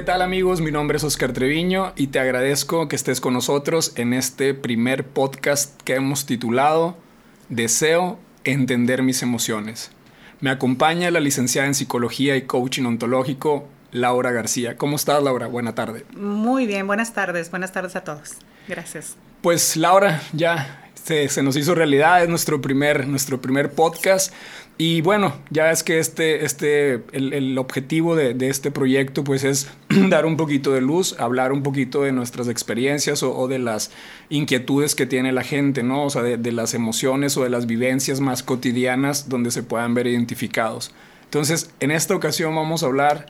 ¿Qué tal amigos? Mi nombre es Oscar Treviño y te agradezco que estés con nosotros en este primer podcast que hemos titulado Deseo entender mis emociones. Me acompaña la licenciada en psicología y coaching ontológico Laura García. ¿Cómo estás Laura? Buena tarde. Muy bien, buenas tardes, buenas tardes a todos. Gracias. Pues Laura, ya se, se, nos hizo realidad, es nuestro primer, nuestro primer podcast. Y bueno, ya es que este, este, el, objetivo de, este proyecto pues es dar un poquito de luz, hablar un poquito de nuestras experiencias o, o de las inquietudes que tiene la gente, ¿no? O sea, de, de, las emociones o de las vivencias más cotidianas donde se puedan ver identificados. Entonces, en esta ocasión vamos a hablar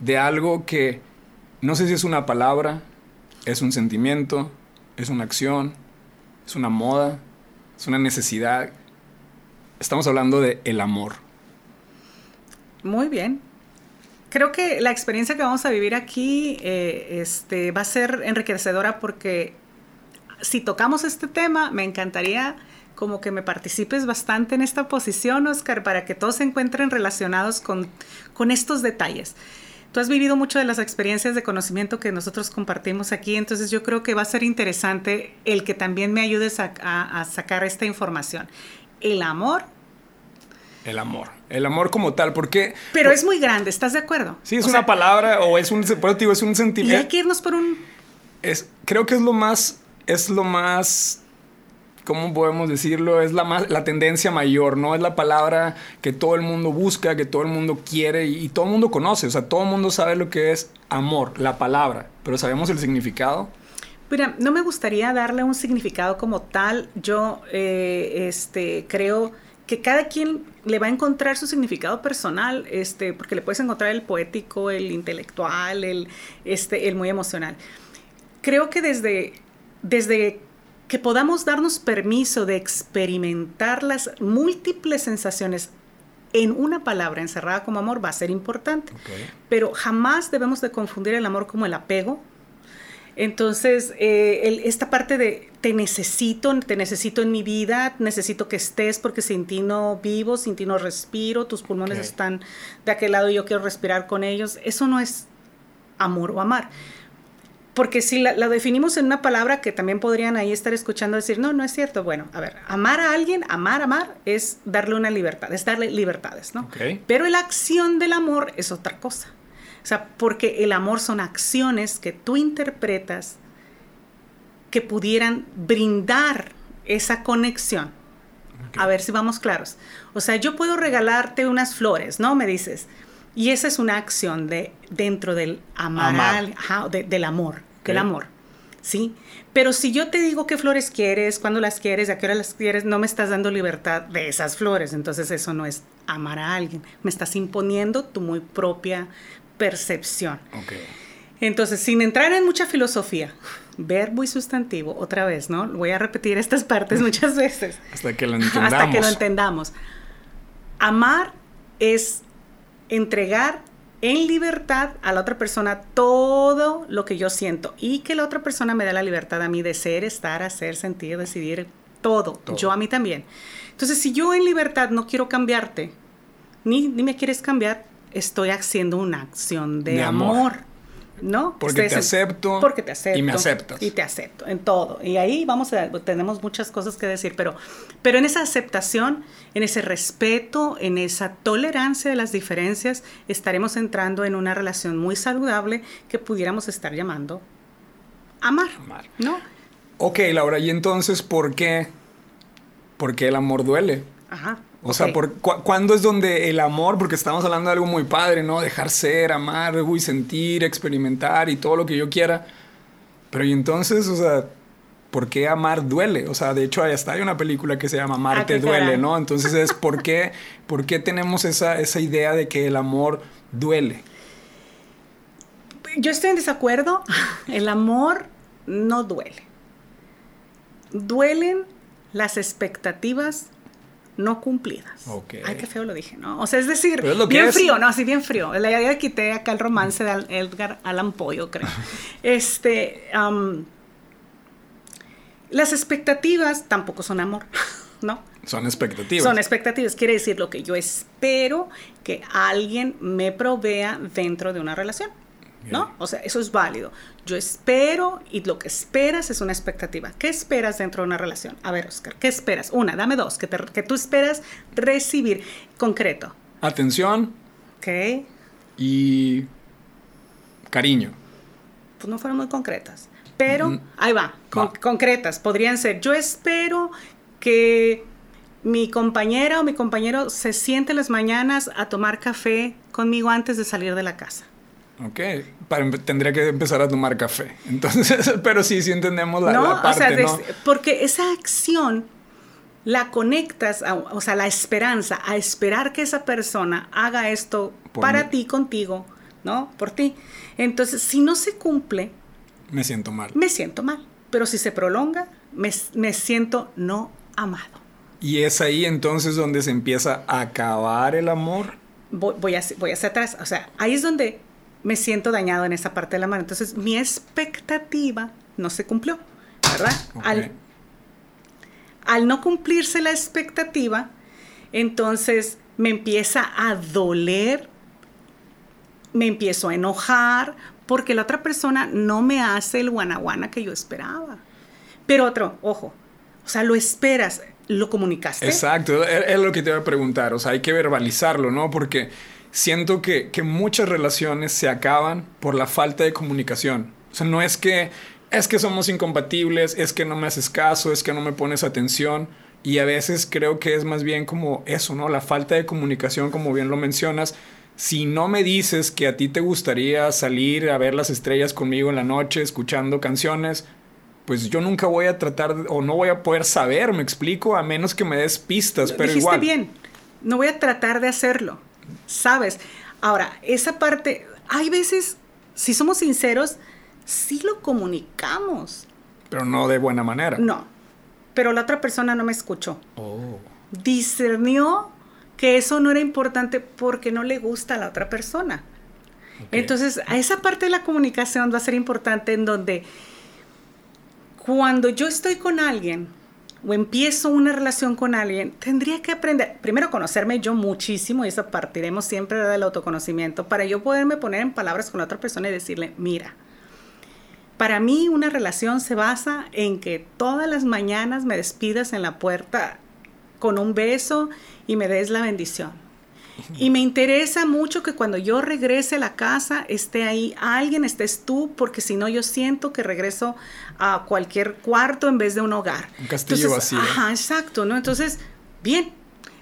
de algo que no sé si es una palabra, es un sentimiento, es una acción, es una moda, es una necesidad. Estamos hablando de el amor. Muy bien. Creo que la experiencia que vamos a vivir aquí eh, este, va a ser enriquecedora porque si tocamos este tema, me encantaría como que me participes bastante en esta posición, Oscar, para que todos se encuentren relacionados con, con estos detalles. Tú has vivido mucho de las experiencias de conocimiento que nosotros compartimos aquí, entonces yo creo que va a ser interesante el que también me ayudes a, a, a sacar esta información. El amor. El amor. El amor como tal, porque... Pero es muy grande, ¿estás de acuerdo? Sí, es o una sea, palabra o es un, digo, es un sentimiento. Y hay que irnos por un... Es, creo que es lo más, es lo más ¿cómo podemos decirlo? Es la, más, la tendencia mayor, ¿no? Es la palabra que todo el mundo busca, que todo el mundo quiere y, y, todo el mundo conoce. O sea, todo el mundo sabe lo que es amor, la palabra, pero ¿sabemos el significado? Mira, no me gustaría darle un significado como tal. Yo eh, este, creo que cada quien le va a encontrar su significado personal, este, porque le puedes encontrar el poético, el intelectual, el, este, el muy emocional. Creo que desde, desde que podamos darnos permiso de experimentar las múltiples sensaciones en una palabra encerrada como amor va a ser importante. Okay. Pero jamás debemos de confundir el amor como el apego. Entonces, eh, el, esta parte de te necesito, te necesito en mi vida, necesito que estés porque sin ti no vivo, sin ti no respiro, tus pulmones okay. están de aquel lado y yo quiero respirar con ellos, eso no es amor o amar porque si la, la, definimos en una palabra que también podrían ahí estar escuchando decir, no, no es cierto. Bueno, a ver, amar a alguien, amar, amar, es darle una libertad, es darle libertades, ¿no? Okay. Pero la acción del amor es otra cosa. O sea, porque el amor son acciones que tú interpretas que pudieran brindar esa conexión. Okay. A ver si vamos claros. O sea, yo puedo regalarte unas flores, ¿no? Me dices. Y esa es una acción de dentro del amar, amar. Ajá, de, del amor, okay. del amor, ¿sí? Pero si yo te digo qué flores quieres, cuándo las quieres, a qué hora las quieres, no me estás dando libertad de esas flores. Entonces eso no es amar a alguien. Me estás imponiendo tu muy propia percepción. Okay. Entonces, sin entrar en mucha filosofía, verbo y sustantivo, otra vez, ¿no? Voy a repetir estas partes muchas veces. Hasta que lo entendamos. Hasta que lo entendamos. Amar es entregar en libertad a la otra persona todo lo que yo siento y que la otra persona me dé la libertad a mí de ser, estar, hacer, sentir, decidir, todo, todo. yo a mí también. Entonces, si yo en libertad no quiero cambiarte, ni, ni me quieres cambiar, estoy haciendo una acción de, de amor. amor. ¿no? Porque te acepto. Porque te acepto. Y me aceptas. Y te acepto en todo. Y ahí vamos a, tenemos muchas cosas que decir, pero, pero en esa aceptación, en ese respeto, en esa tolerancia de las diferencias, estaremos entrando en una relación muy saludable que pudiéramos estar llamando amar. Amar. ¿No? Ok, Laura, ¿y entonces por qué? ¿Por qué el amor duele? Ajá. O okay. sea, por, cu ¿cuándo es donde el amor, porque estamos hablando de algo muy padre, ¿no? Dejar ser, amar, uy, sentir, experimentar y todo lo que yo quiera. Pero y entonces, o sea, ¿por qué amar duele? O sea, de hecho, hasta hay una película que se llama Amar ah, duele. ¿no? Entonces es, ¿por qué, ¿por qué tenemos esa, esa idea de que el amor duele? Yo estoy en desacuerdo. El amor no duele. Duelen las expectativas no cumplidas. Okay. Ay, qué feo lo dije, ¿no? O sea, es decir, es bien es. frío, no, así bien frío. Le ya quité acá el romance de Edgar Allan Poe, yo creo. este, um, las expectativas tampoco son amor, ¿no? Son expectativas. Son expectativas, quiere decir lo que yo espero que alguien me provea dentro de una relación. ¿No? O sea, eso es válido. Yo espero y lo que esperas es una expectativa. ¿Qué esperas dentro de una relación? A ver, Oscar, ¿qué esperas? Una, dame dos, que, que tú esperas recibir concreto. Atención. Ok. Y cariño. Pues no fueron muy concretas. Pero, mm. ahí va, concretas. Podrían ser, yo espero que mi compañera o mi compañero se siente las mañanas a tomar café conmigo antes de salir de la casa. Ok, tendría que empezar a tomar café. Entonces, pero sí, sí entendemos la, no, parte, o sea, ¿no? Porque esa acción la conectas, o sea, la esperanza, a esperar que esa persona haga esto para ti, contigo, ¿no? Por ti. Entonces, si no se cumple... Me siento mal. Me siento mal. Pero si se prolonga, me, me siento no amado. Y es ahí entonces donde se empieza a acabar el amor. Voy, voy, voy hacia atrás. O sea, ahí es donde me siento dañado en esa parte de la mano. Entonces, mi expectativa no se cumplió, ¿verdad? Al, al no cumplirse la expectativa, entonces me empieza a doler, me empiezo a enojar, porque la otra persona no me hace el guanaguana que yo esperaba. Pero otro, ojo, o sea, lo esperas, lo comunicaste. Exacto, es lo que te voy a preguntar, o sea, hay que verbalizarlo, ¿no? Porque siento que, muchas relaciones se acaban por la falta de comunicación. O sea, no es que es que somos incompatibles, es que no me haces caso, es que no me pones atención. Y a veces creo que es más bien como eso, ¿no? La falta de comunicación, como bien lo mencionas. Si no me dices que a ti te gustaría salir a ver las estrellas conmigo en la noche escuchando canciones, pues yo nunca voy a tratar o no voy a poder saber, me explico, a menos que me des pistas, pero Dijiste igual. bien, no voy a tratar de hacerlo ¿sabes? Ahora, esa parte, hay veces, si somos sinceros, sí lo comunicamos. Pero no de buena manera. No, pero la otra persona no me escuchó. Oh. Discernió que eso no era importante porque no le gusta a la otra persona. Entonces, a esa parte de la comunicación va a ser importante en donde cuando yo estoy con alguien, o empiezo una relación con alguien, tendría que aprender, primero conocerme yo muchísimo, y eso partiremos siempre del autoconocimiento, para yo poderme poner en palabras con la otra persona y decirle, mira, para mí una relación se basa en que todas las mañanas me despidas en la puerta con un beso y me des la bendición y me interesa mucho que cuando yo regrese a la casa esté ahí alguien, estés tú, porque si no yo siento que regreso a cualquier cuarto en vez de un hogar. Un castillo vacío. Ajá, exacto, ¿no? Entonces, bien,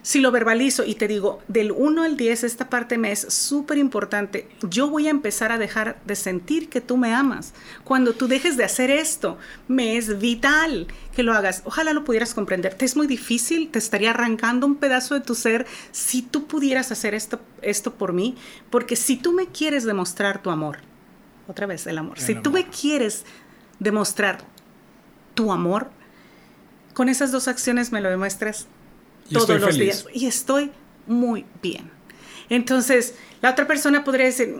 si lo verbalizo y te digo, del 1 al 10, esta parte me es súper importante, yo voy a empezar a dejar de sentir que tú me amas. Cuando tú dejes de hacer esto, me es vital que lo hagas. Ojalá lo pudieras comprender. Te es muy difícil, te estaría arrancando un pedazo de tu ser si tú pudieras hacer esto, esto por mí, porque si tú me quieres demostrar tu amor, otra vez el amor, si tú me quieres demostrar tu amor, con esas dos acciones me lo demuestras todos los días. Y estoy muy bien. Entonces, la otra persona podría decir,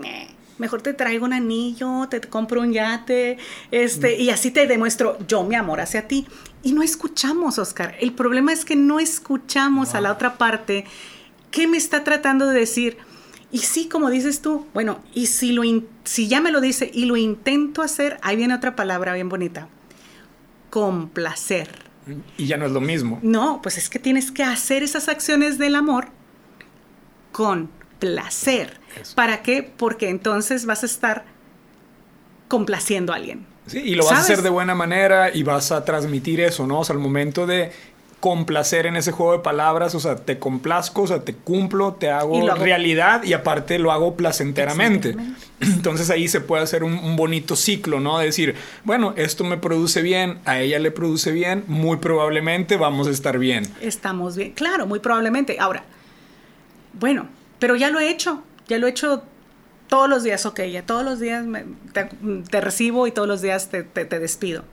mejor te traigo un anillo, te compro un yate, este, y así te demuestro yo mi amor hacia ti. Y no escuchamos, Oscar. El problema es que no escuchamos a la otra parte qué me está tratando de decir. Y sí, como dices tú, bueno, y si, lo si ya me lo dice y lo intento hacer, ahí viene otra palabra bien bonita, complacer. Y ya no es lo mismo. No, pues es que tienes que hacer esas acciones del amor con placer. ¿Para qué? Porque entonces vas a estar complaciendo a alguien. Sí, y lo vas a hacer de buena manera y vas a transmitir eso, ¿no? O sea, al momento de complacer en ese juego de palabras, o sea, te complazco, o sea, te cumplo, te hago, realidad y aparte lo hago placenteramente. Entonces ahí se puede hacer un, bonito ciclo, ¿no? De decir, bueno, esto me produce bien, a ella le produce bien, muy probablemente vamos a estar bien. Estamos bien, claro, muy probablemente. Ahora, bueno, pero ya lo he hecho, ya lo he hecho todos los días, ok, ya todos los días te, recibo y todos los días te, te despido.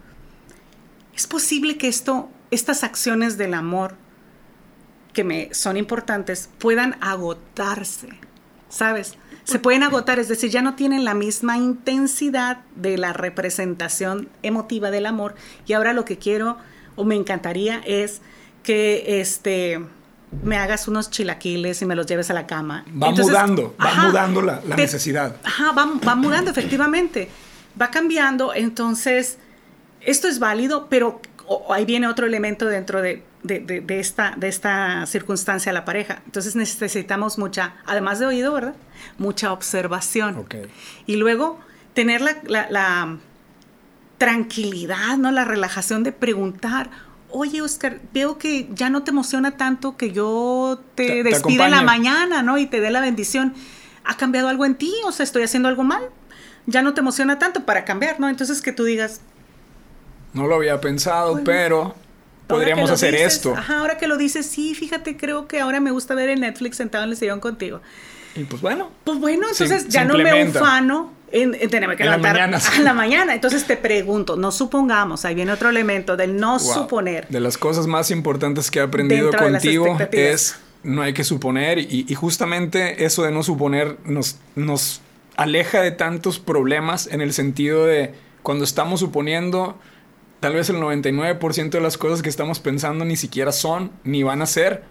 Es posible que esto estas acciones del amor que me son importantes puedan agotarse, ¿sabes? Se pueden agotar, es decir, ya no tienen la misma intensidad de la representación emotiva del amor y ahora lo que quiero o me encantaría es que este me hagas unos chilaquiles y me los lleves a la cama. Va mudando, va mudando la, necesidad. Ajá, va, va mudando, efectivamente. Va cambiando, entonces, esto es válido, pero ahí viene otro elemento dentro de, esta, de esta circunstancia la pareja. Entonces necesitamos mucha, además de oído, ¿verdad? Mucha observación. Okay. Y luego tener la, la, tranquilidad, ¿no? La relajación de preguntar, oye Oscar, veo que ya no te emociona tanto que yo te, despida en la mañana, ¿no? Y te dé la bendición. ¿Ha cambiado algo en ti? O sea, ¿estoy haciendo algo mal? Ya no te emociona tanto para cambiar, ¿no? Entonces que tú digas... No lo había pensado, pero podríamos hacer esto. Ajá, ahora que lo dices, sí, fíjate, creo que ahora me gusta ver en Netflix sentado en el sillón contigo. Y pues bueno. Pues bueno, entonces ya no me ufano en, tenerme que levantar a la mañana. Entonces te pregunto, no supongamos, ahí viene otro elemento del no suponer. De las cosas más importantes que he aprendido contigo es no hay que suponer y, justamente eso de no suponer nos, nos aleja de tantos problemas en el sentido de cuando estamos suponiendo tal vez el 99% de las cosas que estamos pensando ni siquiera son ni van a ser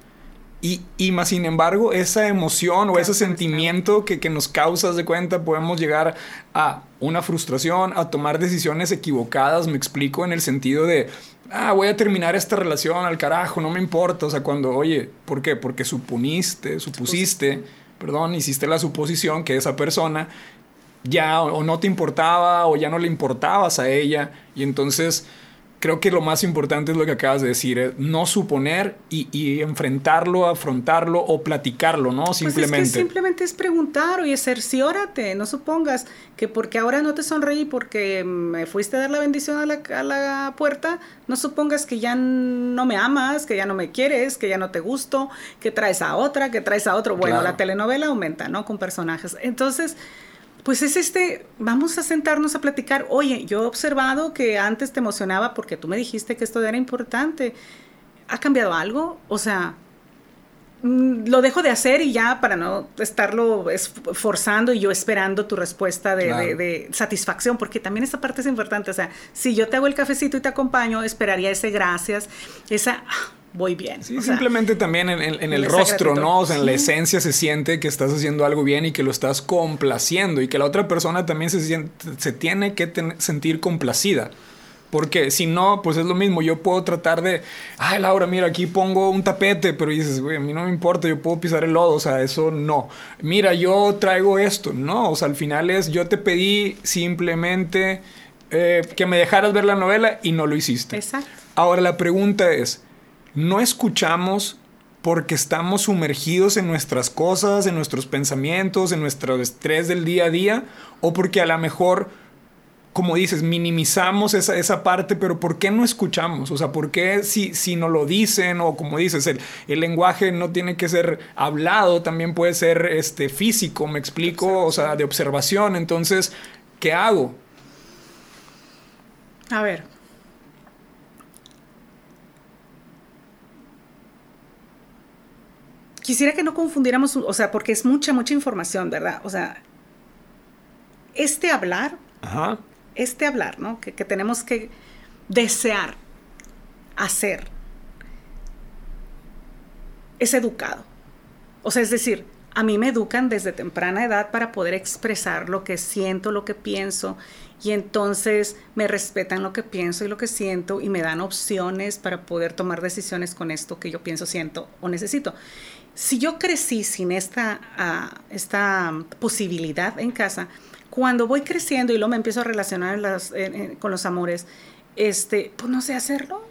y, y, más sin embargo, esa emoción o ese sentimiento que, que, nos causa de cuenta, podemos llegar a una frustración, a tomar decisiones equivocadas, me explico, en el sentido de, ah, voy a terminar esta relación al carajo, no me importa. O sea, cuando, oye, ¿por qué? Porque suponiste, supusiste, perdón, hiciste la suposición que esa persona ya o no te importaba o ya no le importabas a ella. Y entonces creo que lo más importante es lo que acabas de decir, es no suponer y, enfrentarlo, afrontarlo o platicarlo, ¿no? Simplemente. Pues es que simplemente es preguntar, oye, cerciórate, no supongas que porque ahora no te sonreí porque me fuiste a dar la bendición a la, a la puerta, no supongas que ya no me amas, que ya no me quieres, que ya no te gusto, que traes a otra, que traes a otro. Bueno, la telenovela aumenta, ¿no? Con personajes. Entonces pues es este, vamos a sentarnos a platicar, oye, yo he observado que antes te emocionaba porque tú me dijiste que esto era importante. ¿Ha cambiado algo? O sea, mm, lo dejo de hacer y ya para no estarlo forzando y yo esperando tu respuesta de, de, satisfacción, porque también esa parte es importante. O sea, si yo te hago el cafecito y te acompaño, esperaría ese gracias, esa voy bien. Sí, simplemente también en, el rostro, ¿no? O sea, en la esencia se siente que estás haciendo algo bien y que lo estás complaciendo y que la otra persona también se, siente, se tiene que sentir complacida. Porque si no, pues es lo mismo. Yo puedo tratar de, ay, Laura, mira, aquí pongo un tapete, pero dices, güey, a mí no me importa, yo puedo pisar el lodo, o sea, eso no. Mira, yo traigo esto, no, o sea, al final es, yo te pedí simplemente eh, que me dejaras ver la novela y no lo hiciste. Exacto. Ahora la pregunta es, no escuchamos porque estamos sumergidos en nuestras cosas, en nuestros pensamientos, en nuestro estrés del día a día, o porque a lo mejor, como dices, minimizamos esa, esa parte, pero ¿por qué no escuchamos? O sea, ¿por qué si, si no lo dicen, o como dices, el, el lenguaje no tiene que ser hablado, también puede ser este, físico, me explico, o sea, de observación, entonces, ¿qué hago? A ver, quisiera que no confundiéramos, o sea, porque es mucha, mucha información, ¿verdad? O sea, este hablar, este hablar, ¿no? Que, que tenemos que desear, hacer, es educado. O sea, es decir, a mí me educan desde temprana edad para poder expresar lo que siento, lo que pienso, y entonces me respetan lo que pienso y lo que siento y me dan opciones para poder tomar decisiones con esto que yo pienso, siento o necesito si yo crecí sin esta, ah, esta posibilidad en casa, cuando voy creciendo y luego me empiezo a relacionar con los amores, este, pues no sé hacerlo.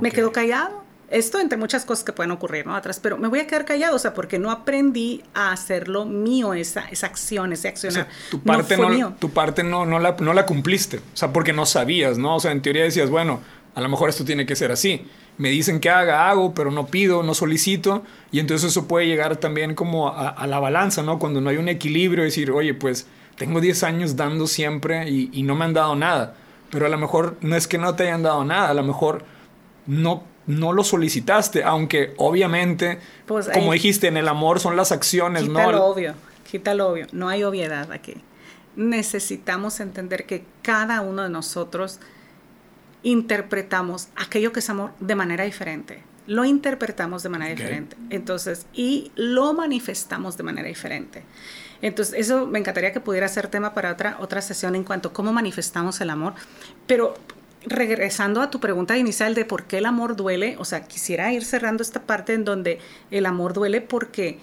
Me quedo callado. Esto entre muchas cosas que pueden ocurrir, ¿no? Atrás, pero me voy a quedar callado, o sea, porque no aprendí a hacerlo mío, esa, esa acción, ese accionar. tu parte, no, tu parte no, no, la, no la cumpliste, o sea, porque no sabías, ¿no? O sea, en teoría decías, bueno, a lo mejor esto tiene que ser así me dicen que haga, hago, pero no pido, no solicito, y entonces eso puede llegar también como a, la balanza, ¿no? Cuando no hay un equilibrio, decir, oye, pues tengo 10 años dando siempre y, no me han dado nada, pero a lo mejor no es que no te hayan dado nada, a lo mejor no, no lo solicitaste, aunque obviamente, pues como dijiste, en el amor son las acciones, quita ¿no? Lo obvio, quita lo obvio, no hay obviedad aquí. Necesitamos entender que cada uno de nosotros interpretamos aquello que es amor de manera diferente. lo interpretamos de manera diferente. Entonces, y lo manifestamos de manera diferente. Entonces, eso me encantaría que pudiera ser tema para otra, otra sesión en cuanto a cómo manifestamos el amor. Pero regresando a tu pregunta inicial de por qué el amor duele, o sea, quisiera ir cerrando esta parte en donde el amor duele porque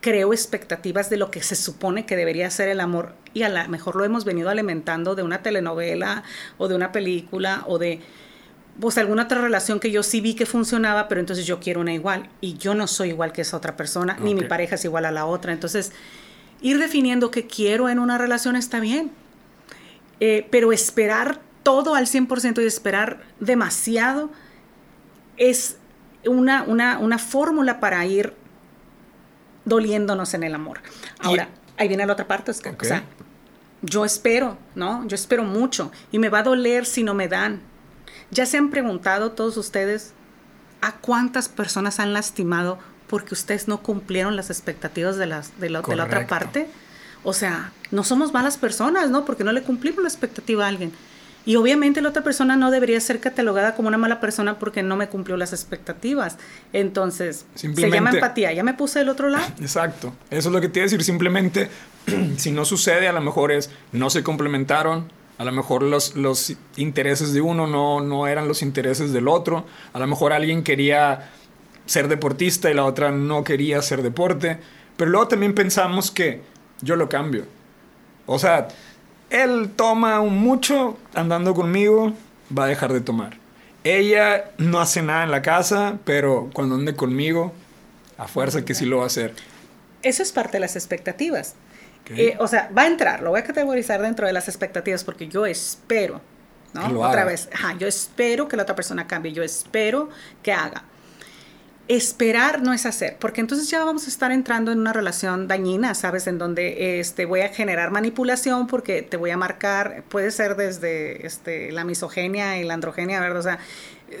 creo expectativas de lo que se supone que debería ser el amor y a lo mejor lo hemos venido alimentando de una telenovela o de una película o de pues alguna otra relación que yo sí vi que funcionaba, pero entonces yo quiero una igual y yo no soy igual que esa otra persona, ni mi pareja es igual a la otra. Entonces, ir definiendo qué quiero en una relación está bien, eh, pero esperar todo al 100% y esperar demasiado es una, una, una fórmula para ir doliéndonos en el amor. Ahora, ahí viene la otra parte, o sea, yo espero, ¿no? Yo espero mucho y me va a doler si no me dan. Ya se han preguntado todos ustedes a cuántas personas han lastimado porque ustedes no cumplieron las expectativas de, las, de, la, de la otra parte. O sea, no somos malas personas, ¿no? Porque no le cumplimos la expectativa a alguien. Y obviamente la otra persona no debería ser catalogada como una mala persona porque no me cumplió las expectativas. Entonces, se llama empatía. Ya me puse del otro lado. Exacto. Eso es lo que te iba a decir. Simplemente, si no sucede, a lo mejor es no se complementaron. A lo mejor los, los intereses de uno no, no eran los intereses del otro. A lo mejor alguien quería ser deportista y la otra no quería hacer deporte. Pero luego también pensamos que yo lo cambio. O sea, él toma un mucho andando conmigo, va a dejar de tomar. Ella no hace nada en la casa, pero cuando ande conmigo, a fuerza que sí lo va a hacer. Eso es parte de las expectativas. Eh, o sea, va a entrar, lo voy a categorizar dentro de las expectativas porque yo espero, ¿no? Otra vez, yo espero que la otra persona cambie, yo espero que haga esperar no es hacer, porque entonces ya vamos a estar entrando en una relación dañina, ¿sabes? En donde este, voy a generar manipulación porque te voy a marcar, puede ser desde este, la misogenia y la androgenia, ¿verdad? O sea,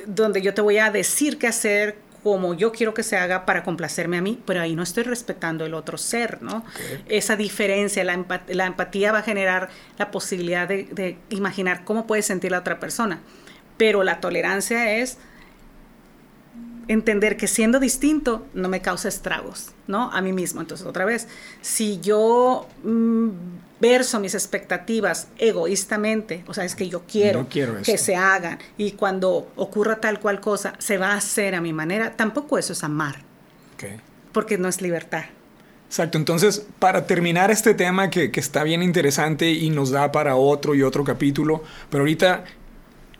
donde yo te voy a decir qué hacer como yo quiero que se haga para complacerme a mí, pero ahí no estoy respetando el otro ser, ¿no? Esa diferencia, la, empatía va a generar la posibilidad de, de imaginar cómo puede sentir la otra persona, pero la tolerancia es entender que siendo distinto no me causa estragos, ¿no? A mí mismo. Entonces, otra vez, si yo mm, verso mis expectativas egoístamente, o sea, es que yo quiero, que se hagan y cuando ocurra tal cual cosa, se va a hacer a mi manera, tampoco eso es amar. Porque no es libertad. Exacto, entonces para terminar este tema que, que está bien interesante y nos da para otro y otro capítulo, pero ahorita,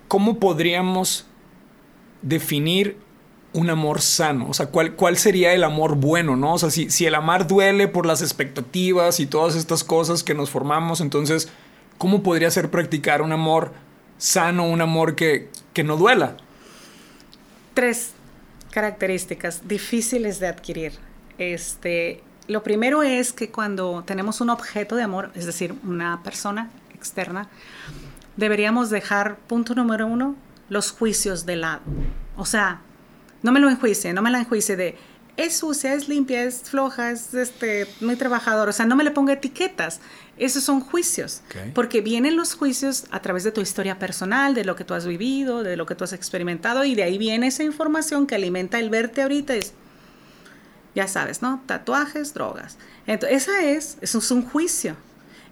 ¿cómo podríamos definir un amor sano? O sea, ¿cuál, ¿cuál sería el amor bueno, no? O sea, si, si el amar duele por las expectativas y todas estas cosas que nos formamos, entonces, ¿cómo podría ser practicar un amor sano, un amor que, que no duela? Tres características difíciles de adquirir. Este, lo primero es que cuando tenemos un objeto de amor, es decir, una persona externa, deberíamos dejar, punto número uno, los juicios de lado. O sea, no me lo enjuicie, no me la enjuicie de es sucia, es limpia, es floja, es este, muy trabajador. O sea, no me le ponga etiquetas. Esos son juicios. Porque vienen los juicios a través de tu historia personal, de lo que tú has vivido, de lo que tú has experimentado, y de ahí viene esa información que alimenta el verte ahorita. Es, ya sabes, ¿no? Tatuajes, drogas. Entonces, esa es, eso es un juicio.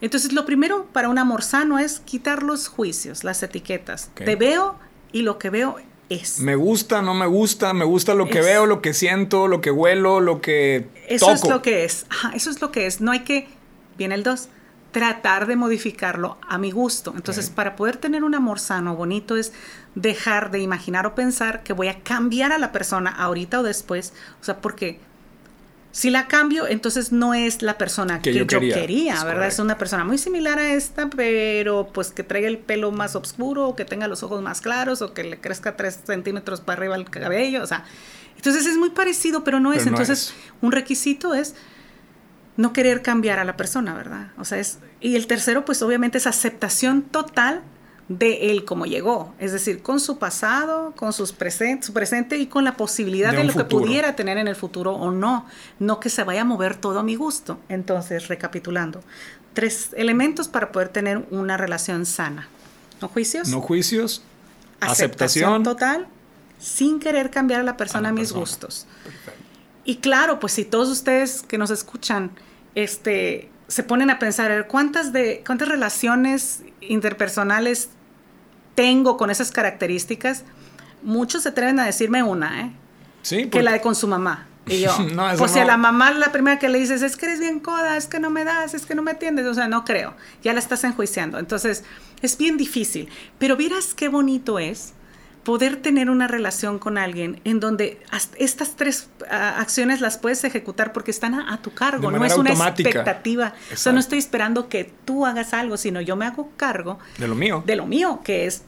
Entonces, lo primero para un amor sano es quitar los juicios, las etiquetas. Te veo y lo que veo me gusta, no me gusta, me gusta lo que veo, lo que siento, lo que huelo, lo que Eso es lo que es. eso es lo que es. No hay que, viene el 2, tratar de modificarlo a mi gusto. Entonces, para poder tener un amor sano, bonito, es dejar de imaginar o pensar que voy a cambiar a la persona ahorita o después. O sea, porque si la cambio, entonces no es la persona que, yo, quería, ¿verdad? Es una persona muy similar a esta, pero pues que traiga el pelo más oscuro, o que tenga los ojos más claros, o que le crezca tres centímetros para arriba el cabello, o sea. Entonces es muy parecido, pero no es. entonces, un requisito es no querer cambiar a la persona, ¿verdad? O sea, es. Y el tercero, pues obviamente es aceptación total de él como llegó, es decir, con su pasado, con sus su presente y con la posibilidad de, lo que pudiera tener en el futuro o no, no que se vaya a mover todo a mi gusto. Entonces, recapitulando, tres elementos para poder tener una relación sana. No juicios. No juicios. Aceptación, total sin querer cambiar a la persona a, mis gustos. Y claro, pues si todos ustedes que nos escuchan, este, se ponen a pensar, ¿cuántas, de, cuántas relaciones interpersonales tengo con esas características? Muchos se atreven a decirme una, ¿eh? Sí. Que la de con su mamá. Y yo, no, pues si a la mamá la primera que le dices es que eres bien coda, es que no me das, es que no me atiendes, o sea, no creo, ya la estás enjuiciando. Entonces, es bien difícil. Pero vieras qué bonito es poder tener una relación con alguien en donde estas tres ah, acciones las puedes ejecutar porque están a, tu cargo, no es una expectativa. O sea, no estoy esperando que tú hagas algo, sino yo me hago cargo de lo mío. De lo mío, que es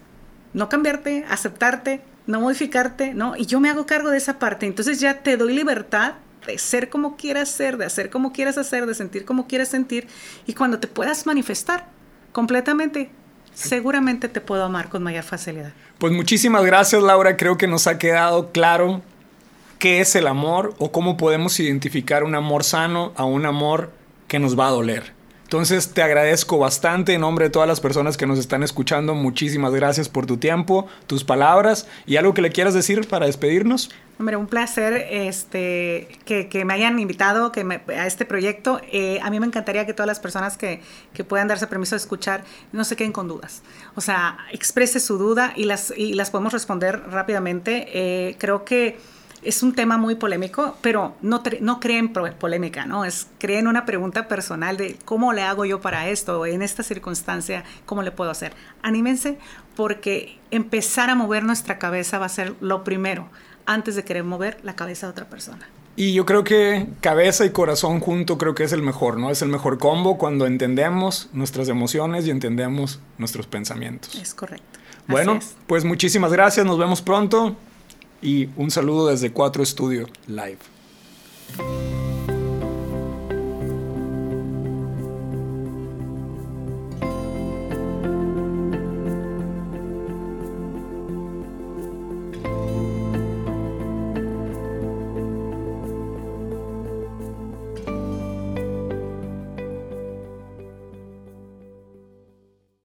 no cambiarte, aceptarte, no modificarte, ¿no? Y yo me hago cargo de esa parte. Entonces ya te doy libertad de ser como quieras ser, de hacer como quieras hacer, de sentir como quieras sentir. Y cuando te puedas manifestar completamente, seguramente te puedo amar con mayor facilidad. Pues muchísimas gracias Laura, creo que nos ha quedado claro qué es el amor o cómo podemos identificar un amor sano a un amor que nos va a doler. Entonces te agradezco bastante en nombre de todas las personas que nos están escuchando. Muchísimas gracias por tu tiempo, tus palabras y algo que le quieras decir para despedirnos. Hombre, un placer este, que, me hayan invitado que a este proyecto. Eh, a mí me encantaría que todas las personas que, puedan darse permiso de escuchar no se queden con dudas. O sea, exprese su duda y las, y las podemos responder rápidamente. Eh, creo que es un tema muy polémico, pero no, no creen polémica, ¿no? Es, creen una pregunta personal de cómo le hago yo para esto, en esta circunstancia, cómo le puedo hacer. Anímense porque empezar a mover nuestra cabeza va a ser lo primero antes de querer mover la cabeza de otra persona. Y yo creo que cabeza y corazón junto creo que es el mejor, ¿no? Es el mejor combo cuando entendemos nuestras emociones y entendemos nuestros pensamientos. Es correcto. Bueno, pues muchísimas gracias, nos vemos pronto y un saludo desde Cuatro Estudio Live.